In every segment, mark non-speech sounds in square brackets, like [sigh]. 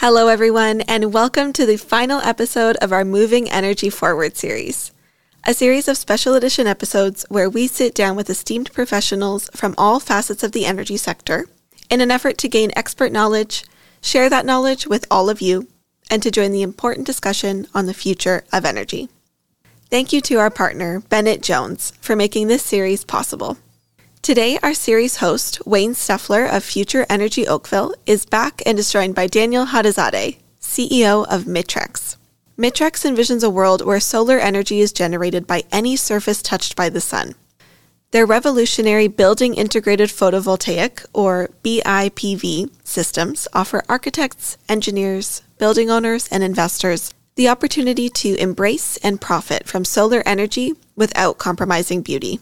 Hello, everyone, and welcome to the final episode of our Moving Energy Forward series, a series of special edition episodes where we sit down with esteemed professionals from all facets of the energy sector in an effort to gain expert knowledge, share that knowledge with all of you, and to join the important discussion on the future of energy. Thank you to our partner, Bennett Jones, for making this series possible. Today, our series host, Wayne Steffler of Future Energy Oakville, is back and is joined by Danial Hadizadeh, CEO of Mitrex. Mitrex envisions a world where solar energy is generated by any surface touched by the sun. Their revolutionary Building Integrated Photovoltaic, or BIPV, systems offer architects, engineers, building owners, and investors the opportunity to embrace and profit from solar energy without compromising beauty.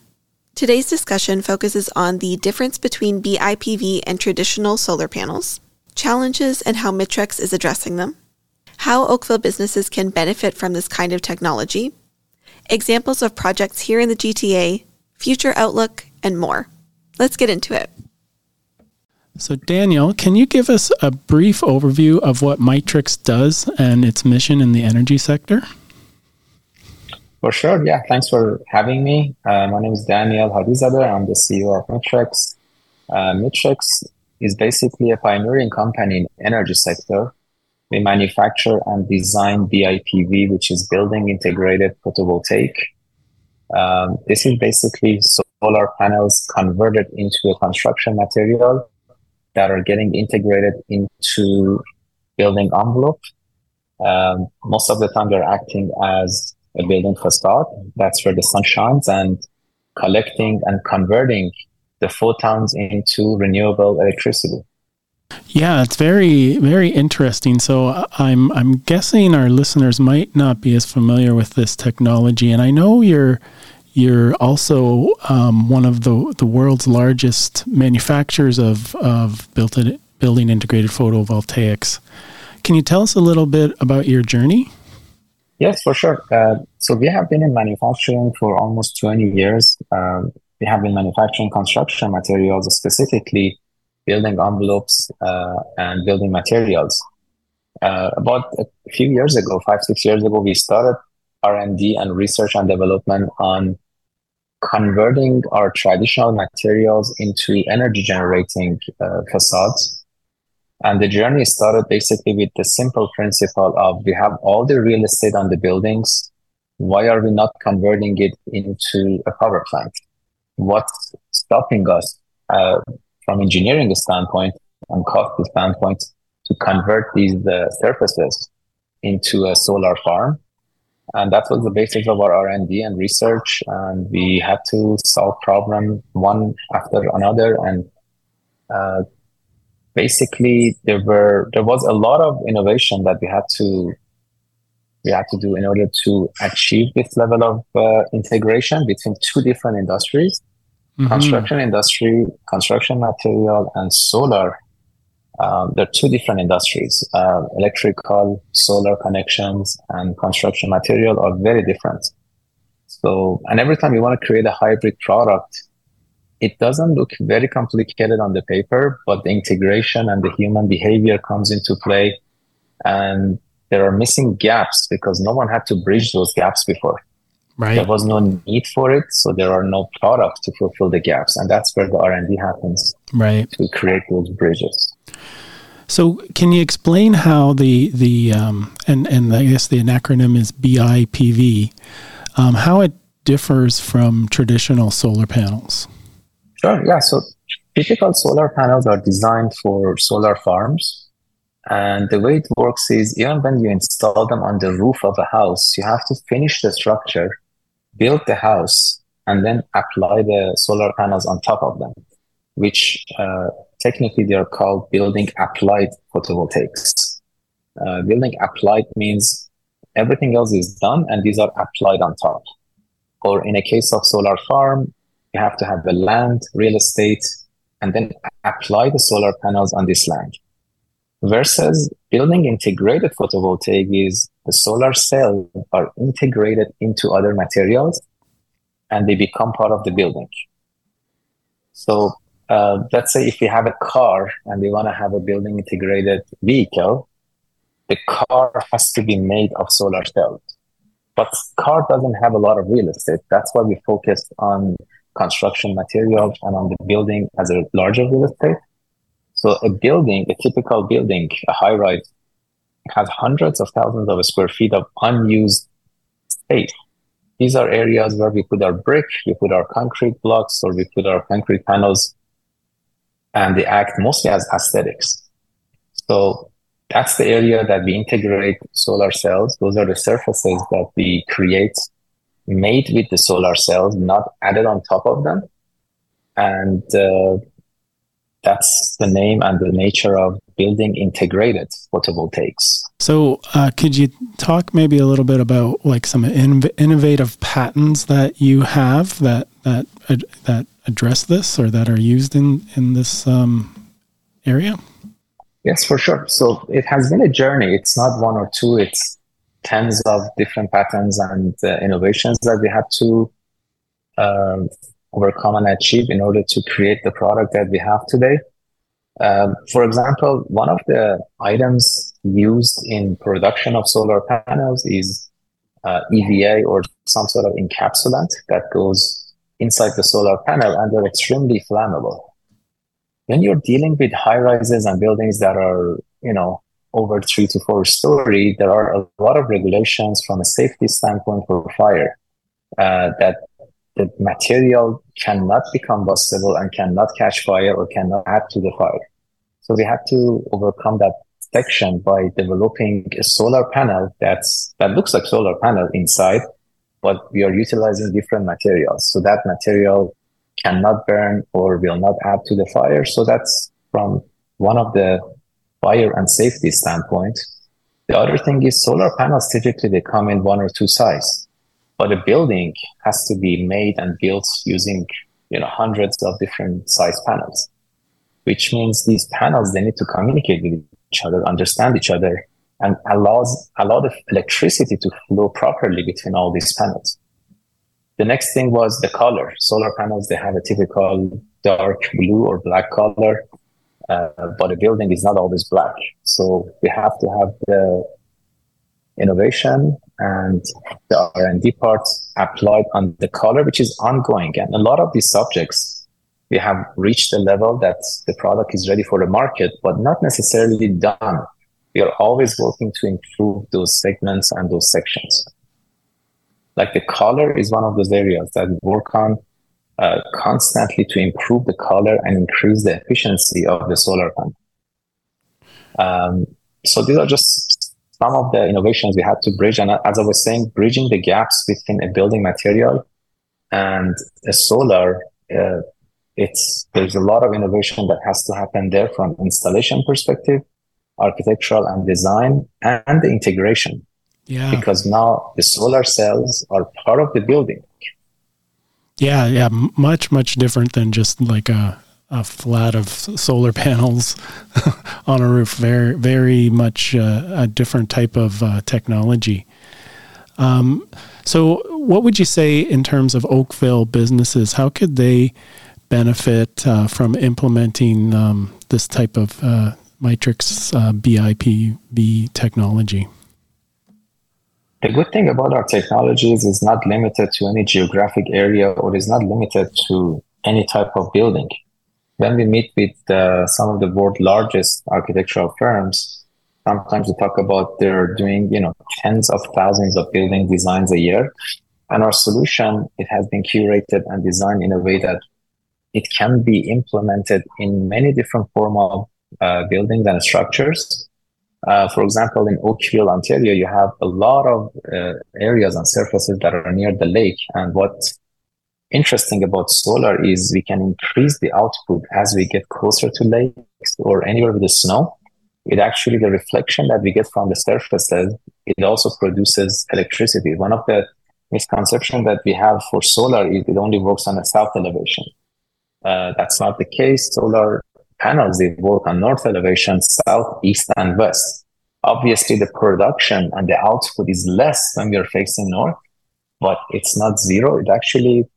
Today's discussion focuses on the difference between BIPV and traditional solar panels, challenges and how Mitrex is addressing them, how Oakville businesses can benefit from this kind of technology, examples of projects here in the GTA, future outlook, and more. Let's get into it. So, Danial, can you give us a brief overview of what Mitrex does and its mission in the energy sector? For sure. Yeah. Thanks for having me. Uh, my name is Danial Hadizadeh. I'm the CEO of Mitrex. Uh, Mitrex is basically a pioneering company in energy sector. We manufacture and design BIPV, which is building integrated photovoltaic. Um, this is basically solar panels converted into a construction material that are getting integrated into building envelope. Um, most of the time, they're acting as a building facade. That's where the sun shines and collecting and converting the photons into renewable electricity. Yeah, it's very very interesting. So I'm I'm guessing our listeners might not be as familiar with this technology, and I know you're you're also um, one of the the world's largest manufacturers of of built building integrated photovoltaics. Can you tell us a little bit about your journey? Yes, for sure. Uh, so we have been in manufacturing for almost 20 years. Um, we have been manufacturing construction materials, specifically building envelopes uh, and building materials. Uh, about a few years ago, five six years ago, we started R and D and research and development on converting our traditional materials into energy generating uh, facades and the journey started basically with the simple principle of we have all the real estate on the buildings. Why are we not converting it into a power plant? What's stopping us uh, from engineering standpoint and cost standpoint to convert these uh, surfaces into a solar farm? And that was the basis of our R&D and research. And we had to solve problem one after another and uh, basically there were there was a lot of innovation that we had to we had to do in order to achieve this level of uh, integration between two different industries mm-hmm. construction industry construction material and solar. Um, they're two different industries. Uh, electrical solar connections and construction material are very different. So and every time you want to create a hybrid product it doesn't look very complicated on the paper, but the integration and the human behavior comes into play. And there are missing gaps because no one had to bridge those gaps before. Right. There was no need for it, so there are no products to fulfill the gaps, and that's where the R and D happens. Right. To create those bridges. So, can you explain how the the um, and and I guess the acronym is BIPV, um, how it differs from traditional solar panels? Sure. Yeah. So typical solar panels are designed for solar farms. And the way it works is even when you install them on the roof of a house, you have to finish the structure, build the house, and then apply the solar panels on top of them, which uh, technically they are called building applied photovoltaics. Uh, building applied means everything else is done and these are applied on top. Or in a case of solar farm, you have to have the land, real estate, and then apply the solar panels on this land. Versus building integrated photovoltaic is the solar cells are integrated into other materials and they become part of the building. So uh, let's say if we have a car and we want to have a building integrated vehicle, the car has to be made of solar cells. But car doesn't have a lot of real estate. That's why we focused on construction materials and on the building as a larger real estate. So a building, a typical building, a high rise, has hundreds of thousands of square feet of unused space. These are areas where we put our brick, we put our concrete blocks, or we put our concrete panels, and they act mostly as aesthetics. So that's the area that we integrate solar cells. Those are the surfaces that we create made with the solar cells, not added on top of them. And uh, that's the name and the nature of building integrated photovoltaics. So, uh, could you talk maybe a little bit about like some in- innovative patents that you have that that uh, that address this or that are used in in this um, area? Yes, for sure. So it has been a journey. It's not one or two. It's tens of different patterns and uh, innovations that we had to um, overcome and achieve in order to create the product that we have today. Um, for example, one of the items used in production of solar panels is uh, EVA or some sort of encapsulant that goes inside the solar panel and they're extremely flammable. When you're dealing with high rises and buildings that are, you know, over three to four story, there are a lot of regulations from a safety standpoint for fire uh, that the material cannot be combustible and cannot catch fire or cannot add to the fire. So we had to overcome that section by developing a solar panel that's that looks like solar panel inside, but we are utilizing different materials. So that material cannot burn or will not add to the fire. So that's from one of the fire and safety standpoint. The other thing is solar panels typically they come in one or two size. But a building has to be made and built using, you know, hundreds of different size panels, which means these panels, they need to communicate with each other, understand each other, and allows a lot of electricity to flow properly between all these panels. The next thing was the color. Solar panels, they have a typical dark blue or black color, uh, but a building is not always black. So we have to have the innovation and the R&D part applied on the color, which is ongoing. And a lot of these subjects, we have reached a level that the product is ready for the market, but not necessarily done. We are always working to improve those segments and those sections. Like the color is one of those areas that we work on uh, constantly to improve the color and increase the efficiency of the solar panel. Um, so these are just some of the innovations we had to bridge. And as I was saying, bridging the gaps between a building material and a solar, uh, it's there's a lot of innovation that has to happen there from installation perspective, architectural and design, and the integration. Yeah. Because now the solar cells are part of the building. Yeah, yeah, much much different than just like a a flat of solar [laughs] panels [laughs] on a roof. Very, very much uh, a different type of uh, technology. Um, so, what would you say in terms of Oakville businesses? How could they benefit uh, from implementing um, this type of uh, Mitrex uh, BIPV technology? The good thing about our technologies is not limited to any geographic area or is not limited to any type of building when we meet with uh, some of the world's largest architectural firms, sometimes we talk about they're doing, you know, tens of thousands of building designs a year. And our solution, it has been curated and designed in a way that it can be implemented in many different form of uh, buildings and structures. Uh, for example, in Oakville, Ontario, you have a lot of uh, areas and surfaces that are near the lake. And what's interesting about solar is we can increase the output as we get closer to lakes or anywhere with the snow. It actually, the reflection that we get from the surfaces, it also produces electricity. One of the misconceptions that we have for solar is it only works on a south elevation. Uh, that's not the case. Solar panels, they work on north elevation, south, east, and west. Obviously, the production and the output is less when we are facing north, but it's not zero. It actually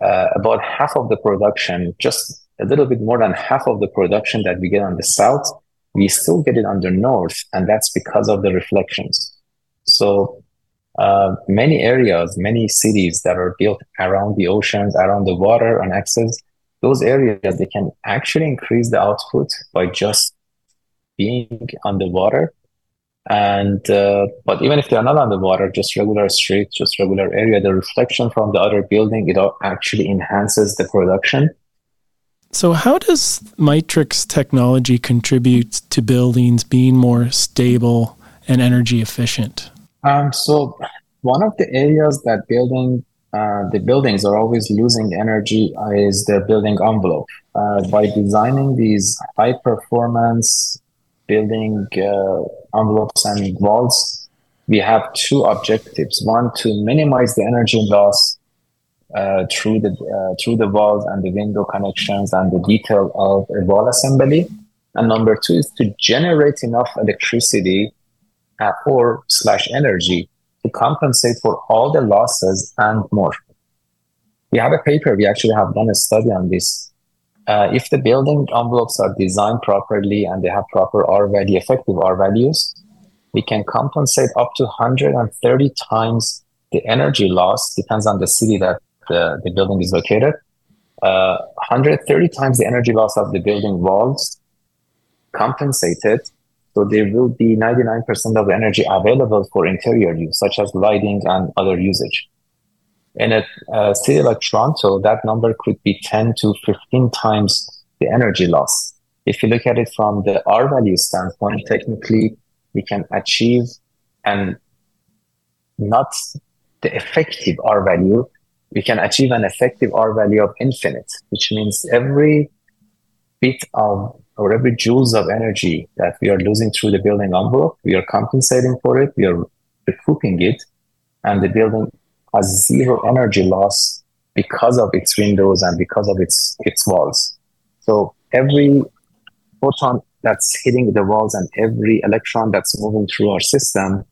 uh, about half of the production, just a little bit more than half of the production that we get on the south, we still get it on the north, and that's because of the reflections. So uh, many areas, many cities that are built around the oceans, around the water and access, those areas they can actually increase the output by just being underwater. And uh, but even if they are not underwater just regular street, just regular area, the reflection from the other building it actually enhances the production. So, how does Mitrex technology contribute to buildings being more stable and energy efficient? Um, so one of the areas that building uh, the buildings are always losing energy is the building envelope. Uh, by designing these high performance building uh, envelopes and walls, we have two objectives. One, to minimize the energy loss uh, through the uh, through the walls and the window connections and the detail of a wall assembly. And number two is to generate enough electricity or slash energy to compensate for all the losses and more. We have a paper, we actually have done a study on this. Uh, if the building envelopes are designed properly and they have proper R value, effective R values, we can compensate up to 130 times the energy loss, depends on the city that the, the building is located. Uh, 130 times the energy loss of the building walls compensated so there will be 99% of the energy available for interior use, such as lighting and other usage. In a, a city like Toronto, that number could be 10 to 15 times the energy loss. If you look at it from the R value standpoint, technically we can achieve and not the effective R value, we can achieve an effective R value of infinite, which means every bit of or every joules of energy that we are losing through the building envelope, we are compensating for it, we are recouping it, and the building has zero energy loss because of its windows and because of its its walls. So every photon that's hitting the walls and every electron that's moving through our system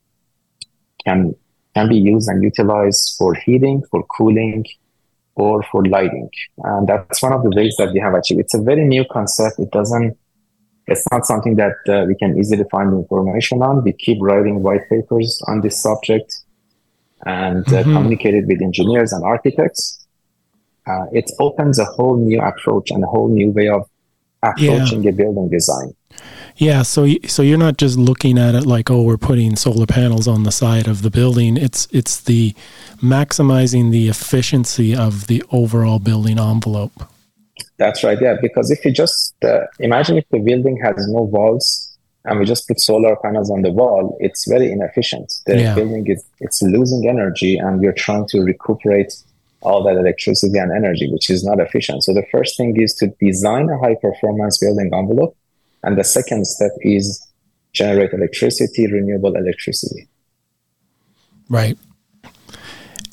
can can be used and utilized for heating, for cooling, or for lighting. And that's one of the ways that we have achieved. It's a very new concept. It doesn't, it's not something that uh, we can easily find information on. We keep writing white papers on this subject and uh, mm-hmm. communicate it with engineers and architects. Uh, it opens a whole new approach and a whole new way of approaching yeah. a building design. Yeah, so so you're not just looking at it like oh we're putting solar panels on the side of the building. It's it's the maximizing the efficiency of the overall building envelope. That's right. Yeah, because if you just uh, imagine if the building has no walls and we just put solar panels on the wall, it's very inefficient. The yeah. building is it's losing energy, and we're trying to recuperate all that electricity and energy, which is not efficient. So the first thing is to design a high performance building envelope and the second step is generate electricity, renewable electricity. Right.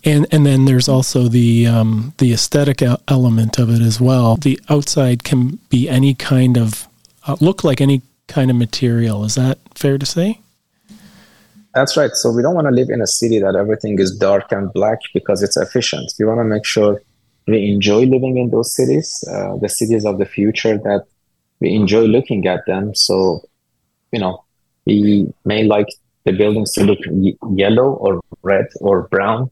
And and then there's also the um, the aesthetic element of it as well. The outside can be any kind of uh, look like any kind of material. Is that fair to say? That's right. So we don't want to live in a city that everything is dark and black because it's efficient. We want to make sure we enjoy living in those cities, uh, the cities of the future that we enjoy looking at them. So, you know, we may like the buildings to look y- yellow or red or brown,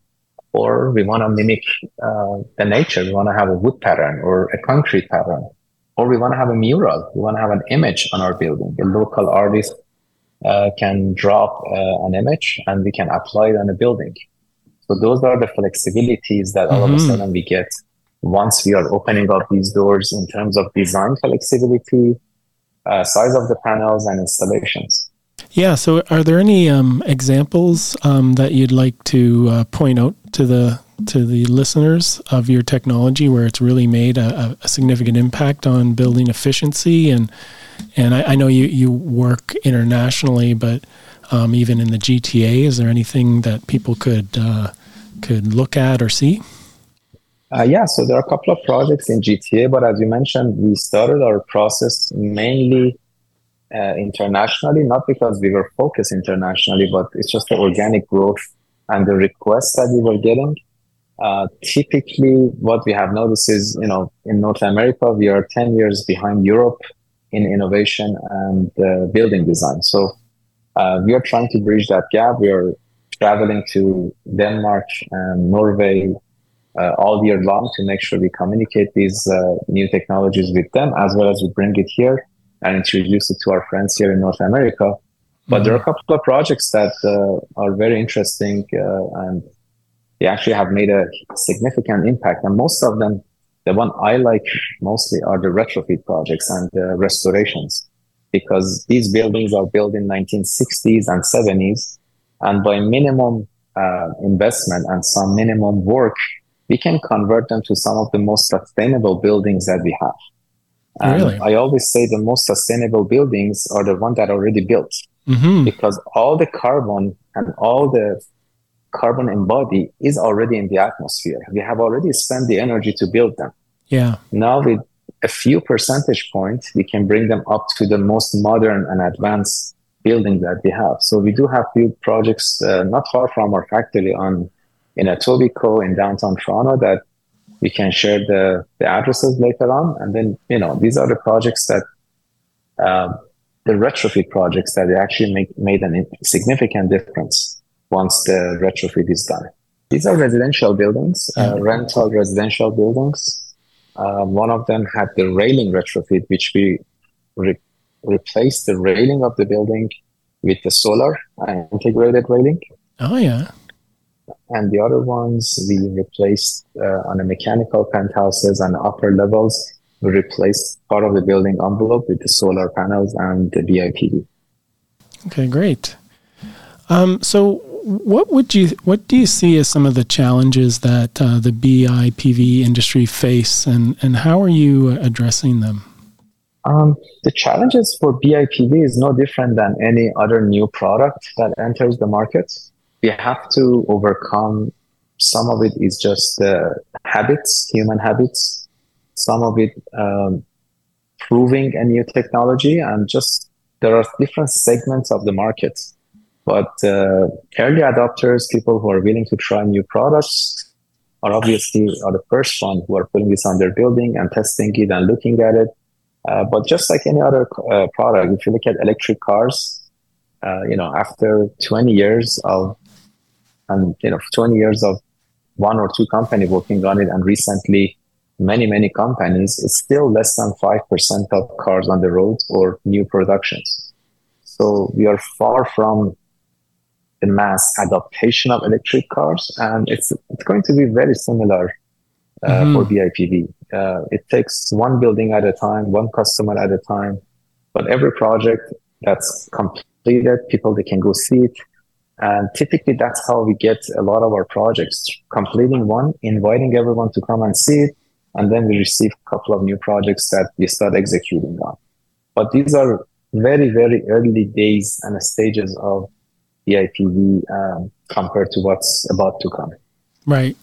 or we want to mimic uh, the nature. We want to have a wood pattern or a concrete pattern, or we want to have a mural. We want to have an image on our building. A local artist uh, can drop uh, an image and we can apply it on a building. So those are the flexibilities that all mm-hmm. of a mm-hmm. sudden we get once we are opening up these doors in terms of design flexibility, uh, size of the panels, and installations. Yeah. So, are there any um, examples um, that you'd like to uh, point out to the to the listeners of your technology where it's really made a, a significant impact on building efficiency and and I, I know you you work internationally, but um, even in the GTA, is there anything that people could uh, could look at or see? Uh, yeah, so there are a couple of projects in GTA, but as you mentioned, we started our process mainly uh, internationally, not because we were focused internationally, but it's just the organic growth and the requests that we were getting. Uh, typically, what we have noticed is, you know, in North America, we are 10 years behind Europe in innovation and uh, building design. So uh, we are trying to bridge that gap. We are traveling to Denmark and Norway all year long to make sure we communicate these uh, new technologies with them, as well as we bring it here and introduce it to our friends here in North America. But mm-hmm. there are a couple of projects that uh, are very interesting uh, and they actually have made a significant impact. And most of them, the one I like mostly are the retrofit projects and the restorations because these buildings are built in 1960s and 70s. And by minimum uh, investment and some minimum work, we can convert them to some of the most sustainable buildings that we have. And really? I always say the most sustainable buildings are the ones that are already built mm-hmm. because all the carbon and all the carbon embodied is already in the atmosphere. We have already spent the energy to build them. Yeah. Now with a few percentage points, we can bring them up to the most modern and advanced building that we have. So we do have few projects uh, not far from our factory on in Etobicoke in downtown Toronto that we can share the, the addresses later on. And then, you know, these are the projects that, uh, the retrofit projects that actually make, made a significant difference once the retrofit is done. These are residential buildings, uh, rental residential buildings. Uh, one of them had the railing retrofit, which we re- replaced the railing of the building with the solar uh, integrated railing. Oh, yeah and the other ones we replaced uh, on the mechanical penthouses and upper levels. We replaced part of the building envelope with the solar panels and the BIPV. Okay, great. Um, so, what would you what do you see as some of the challenges that uh, the BIPV industry face, and and how are you addressing them? Um, the challenges for BIPV is no different than any other new product that enters the market we have to overcome some of it is just uh, habits, human habits. Some of it um, proving a new technology, and just there are different segments of the market. But uh, early adopters, people who are willing to try new products, are obviously are the first one who are putting this on their building and testing it and looking at it. Uh, but just like any other uh, product, if you look at electric cars, uh, you know, after 20 years of and you know 20 years of one or two company working on it and recently many many companies it's still less than 5% of cars on the road or new productions so we are far from the mass adaptation of electric cars and it's it's going to be very similar uh, mm-hmm. for BIPV. Uh, it takes one building at a time, one customer at a time, but every project that's completed, people they can go see it, and typically that's how we get a lot of our projects completing one, inviting everyone to come and see it. And then we receive a couple of new projects that we start executing on. But these are very, very early days and stages of BIPV um, compared to what's about to come. Right.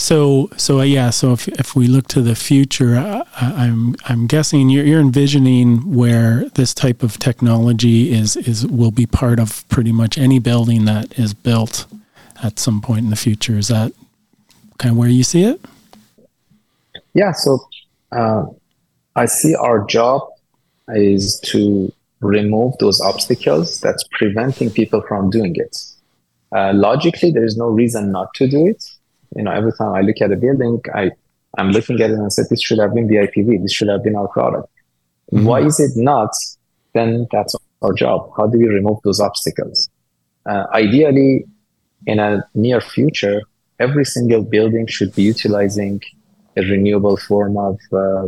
So, so uh, yeah. So if if we look to the future, uh, I'm I'm guessing you're, you're envisioning where this type of technology is is will be part of pretty much any building that is built at some point in the future. Is that kind of where you see it? Yeah. So uh, I see our job is to remove those obstacles that's preventing people from doing it. Uh, logically, there is no reason not to do it you know, every time I look at a building, I, I'm looking at it and I said, this should have been BIPV. This should have been our product. Mm-hmm. Why is it not? Then that's our job. How do we remove those obstacles? Uh, ideally, in a near future, every single building should be utilizing a renewable form of uh,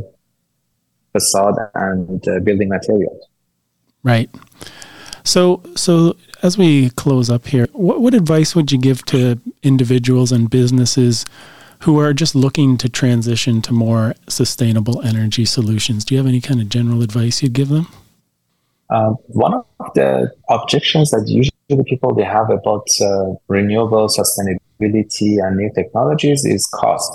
facade and uh, building material. Right. So, so as we close up here, what, what advice would you give to individuals and businesses who are just looking to transition to more sustainable energy solutions? Do you have any kind of general advice you'd give them? Uh, one of the objections that usually people they have about uh, renewable sustainability and new technologies is cost.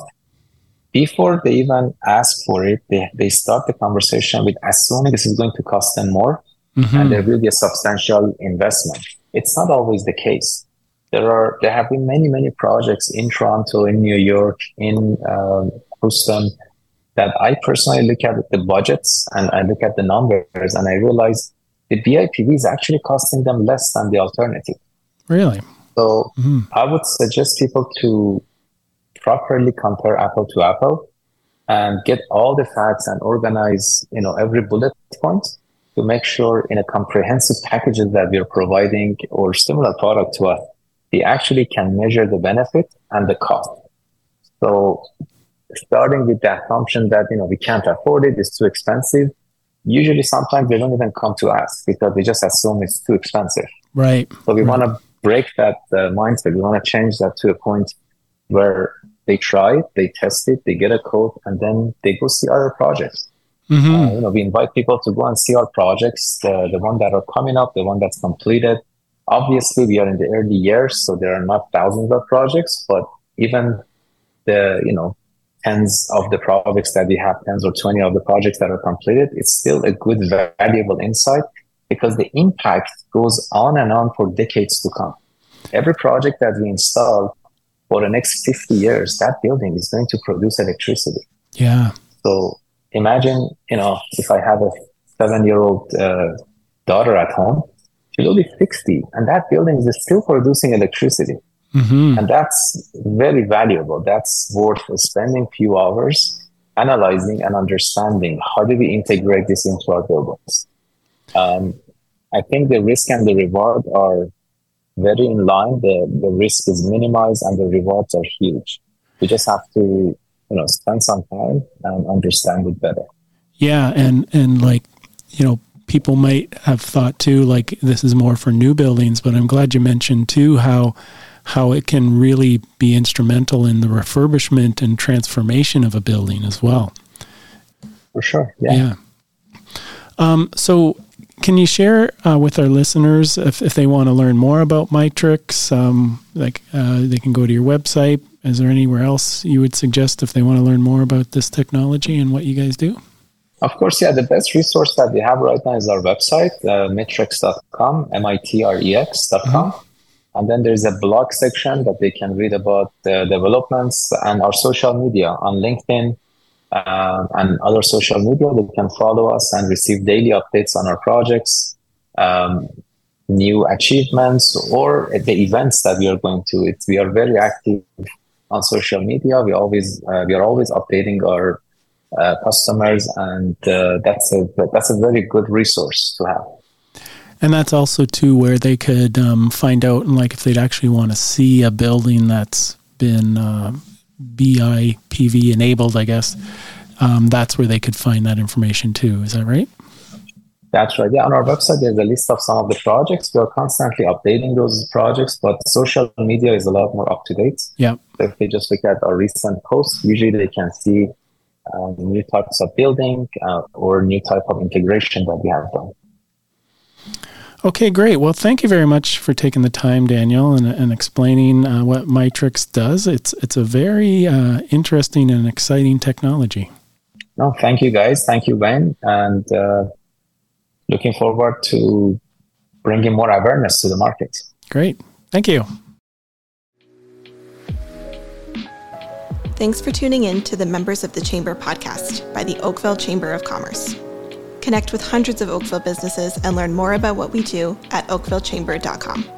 Before they even ask for it, they, they start the conversation with assuming this is going to cost them more mm-hmm. and there will be a substantial investment. It's not always the case. There are there have been many many projects in Toronto, in New York, in um, Houston that I personally look at the budgets and I look at the numbers and I realize the BIPV is actually costing them less than the alternative. Really? So mm-hmm. I would suggest people to properly compare apple to apple and get all the facts and organize, you know, every bullet point to make sure in a comprehensive packages that we're providing or similar product to us, we actually can measure the benefit and the cost. So starting with the assumption that, you know, we can't afford it, it's too expensive. Usually sometimes they don't even come to us because they just assume it's too expensive. Right. So we right. want to break that uh, mindset. We want to change that to a point where they try it, they test it, they get a code, and then they go see other projects. Mm-hmm. Uh, you know, we invite people to go and see our projects, the, the one that are coming up, the one that's completed. Obviously, we are in the early years, so there are not thousands of projects, but even the, you know, tens of the projects that we have, tens or 20 of the projects that are completed, it's still a good, valuable insight because the impact goes on and on for decades to come. Every project that we install for the next 50 years, that building is going to produce electricity. Yeah. So imagine, you know, if I have a seven year old uh, daughter at home, she'll be 60 and that building is still producing electricity. Mm-hmm. And that's very valuable. That's worth spending a few hours analyzing and understanding how do we integrate this into our buildings. Um, I think the risk and the reward are very in line. The, the risk is minimized and the rewards are huge. We just have to, you know, spend some time and understand it better. Yeah. And, and like, you know, people might have thought too, like this is more for new buildings, but I'm glad you mentioned too how, how it can really be instrumental in the refurbishment and transformation of a building as well. For sure. Yeah. Yeah. Um, so can you share uh, with our listeners if, if they want to learn more about Mitrex? Um, like uh, they can go to your website. Is there anywhere else you would suggest if they want to learn more about this technology and what you guys do? Of course, yeah. The best resource that we have right now is our website, uh, mitrex.com, M-I-T-R-E-X.com. Mm-hmm. And then there's a blog section that they can read about the developments and our social media on LinkedIn, uh, and other social media. They can follow us and receive daily updates on our projects, um, new achievements, or the events that we are going to. It's, we are very active on social media. We always uh, we are always updating our uh, customers, and uh, that's a that's a very good resource to have. And that's also too where they could um, find out, and like if they'd actually want to see a building that's been uh, BIPV enabled, I guess, um, that's where they could find that information too. Is that right? That's right. Yeah, on our website, there's a list of some of the projects. We're constantly updating those projects, but social media is a lot more up to date. Yeah. So if they just look at our recent posts, usually they can see um, new types of building uh, or new type of integration that we have done. Okay, great. Well, thank you very much for taking the time, Danial, and, and explaining uh, what Mitrex does. It's it's a very uh, interesting and exciting technology. No, thank you, guys. Thank you, Ben, and uh, looking forward to bringing more awareness to the market. Great. Thank you. Thanks for tuning in to the Members of the Chamber podcast by the Oakville Chamber of Commerce. Connect with hundreds of Oakville businesses and learn more about what we do at oakvillechamber.com.